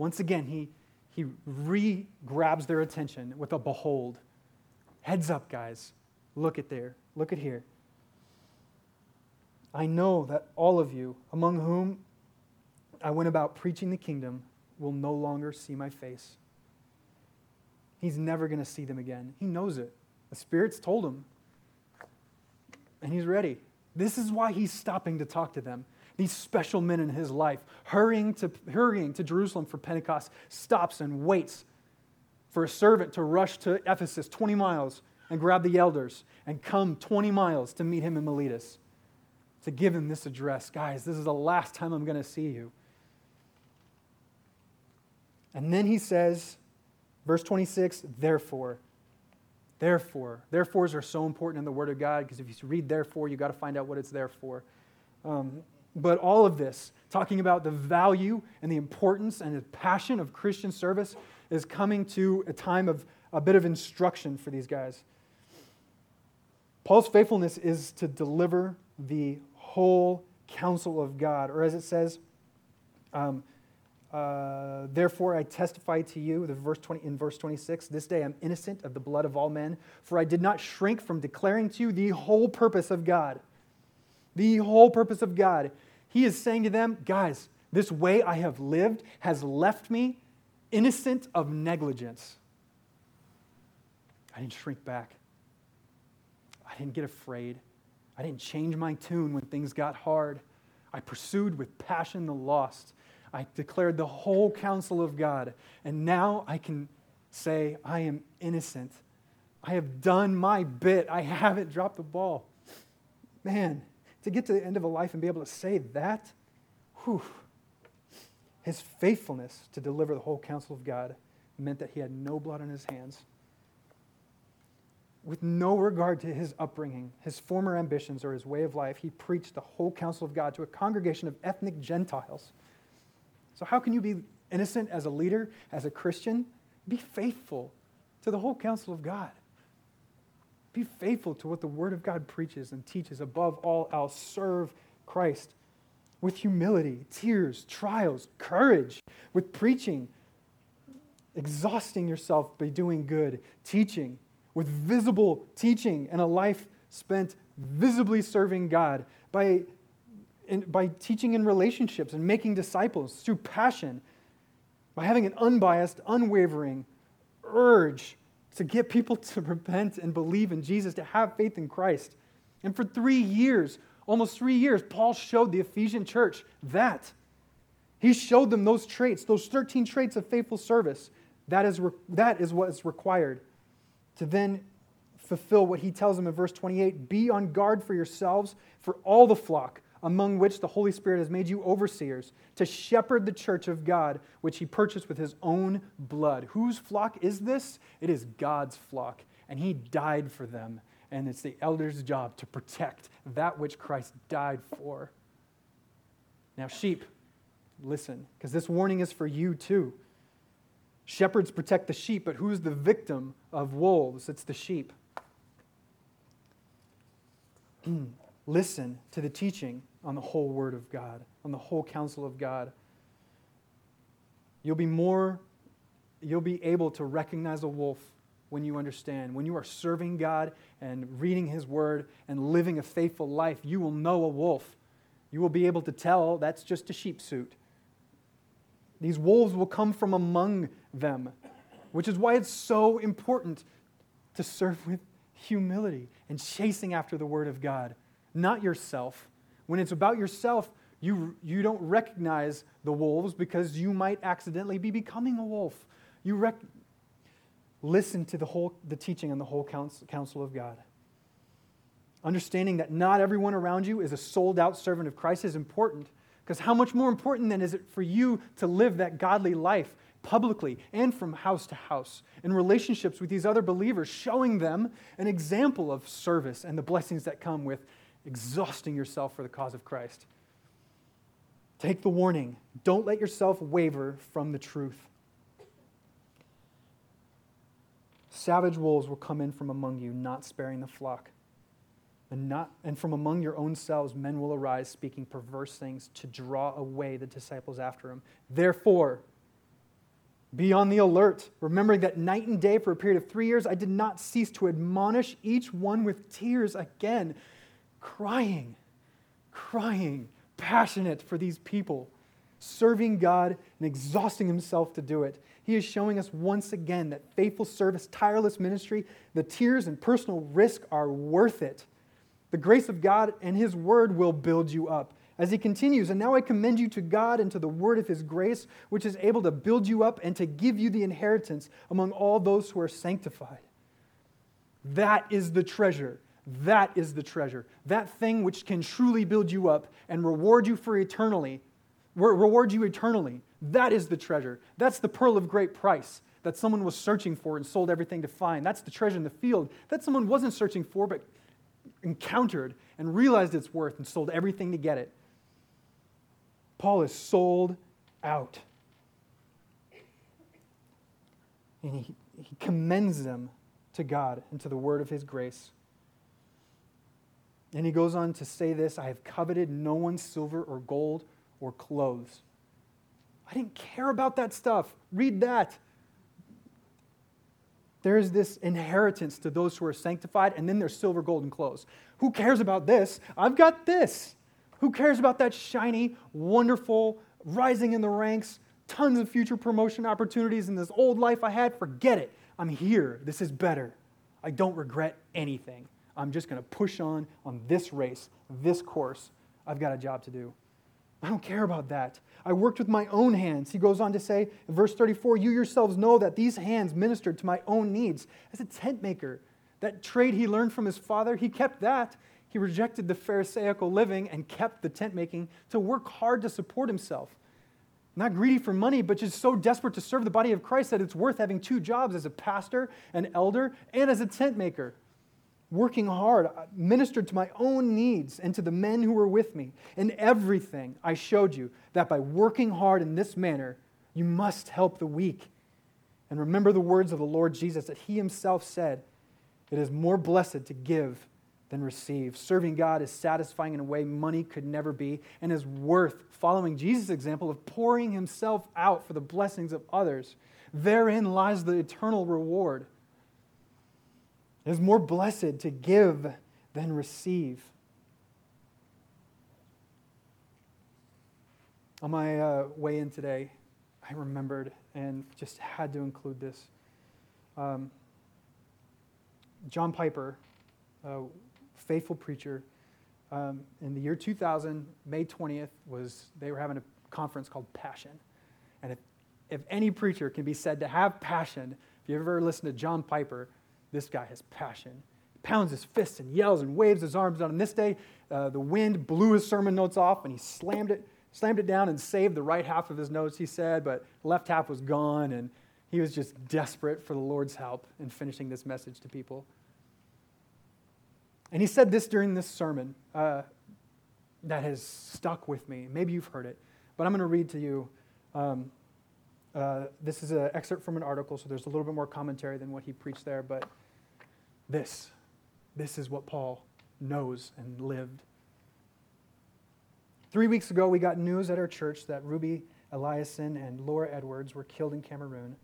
Once again, he, he re grabs their attention with a behold. Heads up, guys. Look at there. Look at here. I know that all of you, among whom I went about preaching the kingdom will no longer see my face. He's never going to see them again. He knows it. The Spirit's told him. And he's ready. This is why he's stopping to talk to them. These special men in his life, hurrying to, hurrying to Jerusalem for Pentecost, stops and waits for a servant to rush to Ephesus 20 miles and grab the elders and come 20 miles to meet him in Miletus to give him this address. Guys, this is the last time I'm going to see you. And then he says, verse 26, therefore. Therefore. Therefores are so important in the Word of God because if you read therefore, you've got to find out what it's there for. Um, but all of this, talking about the value and the importance and the passion of Christian service, is coming to a time of a bit of instruction for these guys. Paul's faithfulness is to deliver the whole counsel of God, or as it says, um, uh, therefore, I testify to you, the verse 20, in verse 26, this day I'm innocent of the blood of all men, for I did not shrink from declaring to you the whole purpose of God. The whole purpose of God. He is saying to them, guys, This way I have lived has left me innocent of negligence. I didn't shrink back. I didn't get afraid. I didn't change my tune when things got hard. I pursued with passion the lost. I declared the whole counsel of God. And now I can say, I am innocent. I have done my bit. I haven't dropped the ball. Man, to get to the end of a life and be able to say that, whew, his faithfulness to deliver the whole counsel of God meant that he had no blood on his hands. With no regard to his upbringing, his former ambitions, or his way of life, he preached the whole counsel of God to a congregation of ethnic Gentiles. So, how can you be innocent as a leader, as a Christian? Be faithful to the whole counsel of God. Be faithful to what the Word of God preaches and teaches. Above all else, serve Christ with humility, tears, trials, courage, with preaching, exhausting yourself by doing good, teaching, with visible teaching and a life spent visibly serving God, by, in, by teaching in relationships and making disciples through passion, by having an unbiased, unwavering urge to get people to repent and believe in Jesus, to have faith in Christ. And for three years, almost three years, Paul showed the Ephesian church that. He showed them those traits, those 13 traits of faithful service. That is, re- that is what is required to then fulfill what he tells them in verse 28 Be on guard for yourselves, for all the flock among which the Holy Spirit has made you overseers, to shepherd the church of God, which he purchased with his own blood. Whose flock is this? It is God's flock, and he died for them and it's the elder's job to protect that which Christ died for. Now, sheep, listen, because this warning is for you too. Shepherds protect the sheep, but who's the victim of wolves? It's the sheep. (clears throat) listen to the teaching on the whole Word of God, on the whole counsel of God. You'll be more, you'll be able to recognize a wolf when you understand. When you are serving God and reading His Word and living a faithful life, you will know a wolf. You will be able to tell that's just a sheep suit. These wolves will come from among them, which is why it's so important to serve with humility and chasing after the Word of God, not yourself. When it's about yourself, you, you don't recognize the wolves because you might accidentally be becoming a wolf. You, rec- Listen to the whole the teaching and the whole counsel of God. Understanding that not everyone around you is a sold out servant of Christ is important because how much more important then is it for you to live that godly life publicly and from house to house in relationships with these other believers, showing them an example of service and the blessings that come with exhausting yourself for the cause of Christ. Take the warning. Don't let yourself waver from the truth. Savage wolves will come in from among you, not sparing the flock. And, not, and from among your own selves, men will arise speaking perverse things to draw away the disciples after him. Therefore, be on the alert, remembering that night and day for a period of three years I did not cease to admonish each one with tears again, crying, crying, passionate for these people, serving God and exhausting himself to do it. He is showing us once again that faithful service, tireless ministry, the tears and personal risk are worth it. The grace of God and His word will build you up. As he continues, and now I commend you to God and to the word of his grace, which is able to build you up and to give you the inheritance among all those who are sanctified. That is the treasure. That is the treasure. That thing which can truly build you up and reward you for eternally, reward you eternally. That is the treasure. That's the pearl of great price that someone was searching for and sold everything to find. That's the treasure in the field that someone wasn't searching for but encountered and realized its worth and sold everything to get it. Paul is sold out. And he, he commends them to God and to the word of his grace. And he goes on to say this I have coveted no one's silver or gold or clothes. I didn't care about that stuff. Read that. There is this inheritance to those who are sanctified, and then there's silver, gold, and clothes. Who cares about this? I've got this. Who cares about that shiny, wonderful, rising in the ranks, tons of future promotion opportunities in this old life I had. Forget it. I'm here. This is better. I don't regret anything. I'm just going to push on on this race, this course. I've got a job to do. I don't care about that. I worked with my own hands. He goes on to say in verse 34 You yourselves know that these hands ministered to my own needs. As a tent maker, that trade he learned from his father, he kept that. He rejected the Pharisaical living and kept the tent making to work hard to support himself. Not greedy for money, but just so desperate to serve the body of Christ that it's worth having two jobs as a pastor, an elder, and as a tent maker working hard, I ministered to my own needs and to the men who were with me. In everything, I showed you that by working hard in this manner, you must help the weak. And remember the words of the Lord Jesus that he himself said, It is more blessed to give than receive. Serving God is satisfying in a way money could never be and is worth following Jesus' example of pouring himself out for the blessings of others. Therein lies the eternal reward. It is more blessed to give than receive. On my uh, way in today, I remembered and just had to include this. Um, John Piper, a faithful preacher, um, in the year 2000, May 20th, was they were having a conference called Passion. And if, if any preacher can be said to have passion, if you ever listen to John Piper, this guy has passion. He pounds his fists and yells and waves his arms out. And this day, uh, the wind blew his sermon notes off and he slammed it, slammed it down and saved the right half of his notes, he said, but left half was gone. And he was just desperate for the Lord's help in finishing this message to people. And he said this during this sermon uh, that has stuck with me. Maybe you've heard it, but I'm going to read to you. Um, uh, this is an excerpt from an article, so there's a little bit more commentary than what he preached there, but this, this is what Paul knows and lived. Three weeks ago, we got news at our church that Ruby Eliason and Laura Edwards were killed in Cameroon.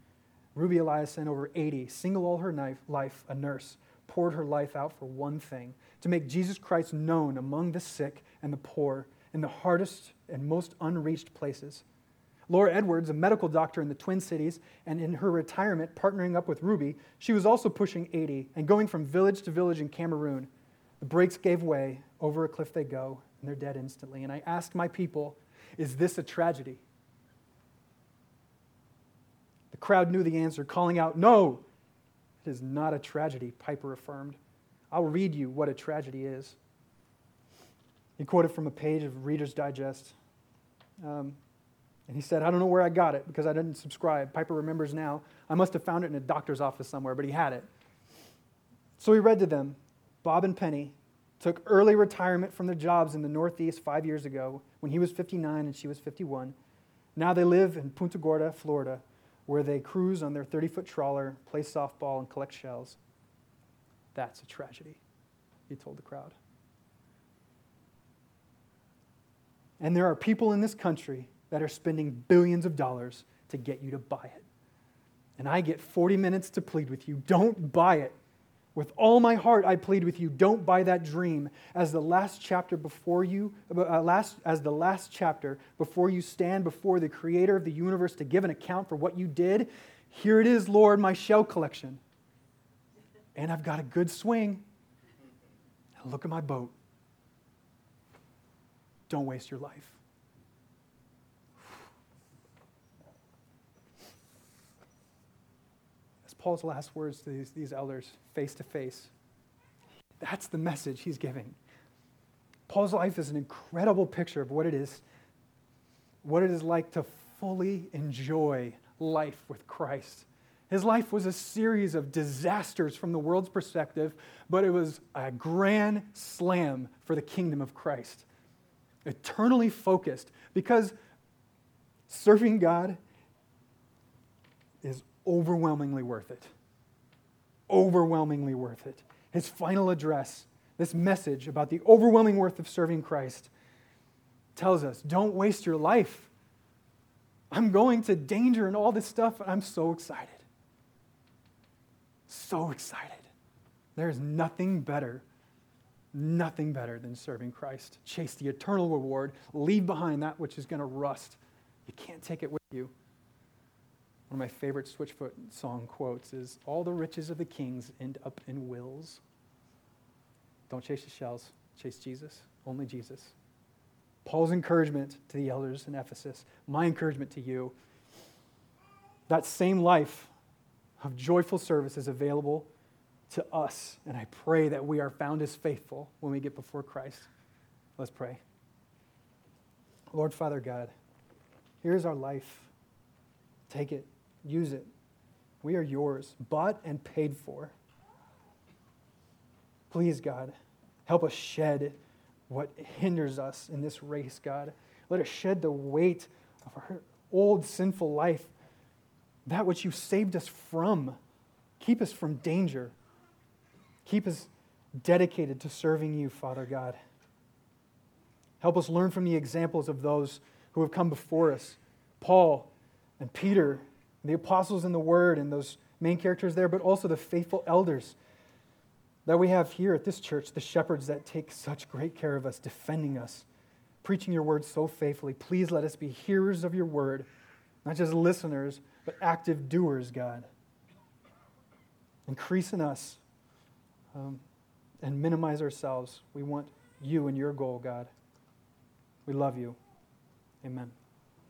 Ruby Eliason, over 80, single all her life, a nurse, poured her life out for one thing to make Jesus Christ known among the sick and the poor in the hardest and most unreached places. Laura Edwards, a medical doctor in the Twin Cities, and in her retirement, partnering up with Ruby, she was also pushing 80 and going from village to village in Cameroon. The brakes gave way, over a cliff they go, and they're dead instantly. And I asked my people, is this a tragedy? The crowd knew the answer, calling out, No, it is not a tragedy, Piper affirmed. I'll read you what a tragedy is. He quoted from a page of Reader's Digest. Um, and he said, I don't know where I got it because I didn't subscribe. Piper remembers now. I must have found it in a doctor's office somewhere, but he had it. So he read to them Bob and Penny took early retirement from their jobs in the Northeast five years ago when he was 59 and she was 51. Now they live in Punta Gorda, Florida, where they cruise on their 30 foot trawler, play softball, and collect shells. That's a tragedy, he told the crowd. And there are people in this country that are spending billions of dollars to get you to buy it. And I get 40 minutes to plead with you don't buy it. With all my heart, I plead with you, don't buy that dream as the last chapter before you, uh, last, as the last chapter before you stand before the creator of the universe to give an account for what you did. Here it is, Lord, my shell collection. And I've got a good swing. look at my boat. Don't waste your life. Paul's last words to these, these elders face to face. That's the message he's giving. Paul's life is an incredible picture of what it is, what it is like to fully enjoy life with Christ. His life was a series of disasters from the world's perspective, but it was a grand slam for the kingdom of Christ. Eternally focused, because serving God is overwhelmingly worth it. Overwhelmingly worth it. His final address, this message about the overwhelming worth of serving Christ, tells us don't waste your life. I'm going to danger and all this stuff, and I'm so excited. So excited. There's nothing better, nothing better than serving Christ. Chase the eternal reward, leave behind that which is going to rust You can't take it with you. One of my favorite Switchfoot song quotes is All the riches of the kings end up in wills. Don't chase the shells, chase Jesus, only Jesus. Paul's encouragement to the elders in Ephesus, my encouragement to you. That same life of joyful service is available to us, and I pray that we are found as faithful when we get before Christ. Let's pray. Lord Father God, here's our life. Take it, use it. We are yours, bought and paid for. Please, God, help us shed what hinders us in this race, God. Let us shed the weight of our old sinful life, that which you saved us from. Keep us from danger. Keep us dedicated to serving you, Father God. Help us learn from the examples of those who have come before us Paul and Peter, the apostles in the Word, and those main characters there, but also the faithful elders that we have here at this church, the shepherds that take such great care of us, defending us, preaching your word so faithfully. Please let us be hearers of your word, not just listeners, but active doers, God. Increase in us um, and minimize ourselves. We want you and your goal, God. We love you. Amen.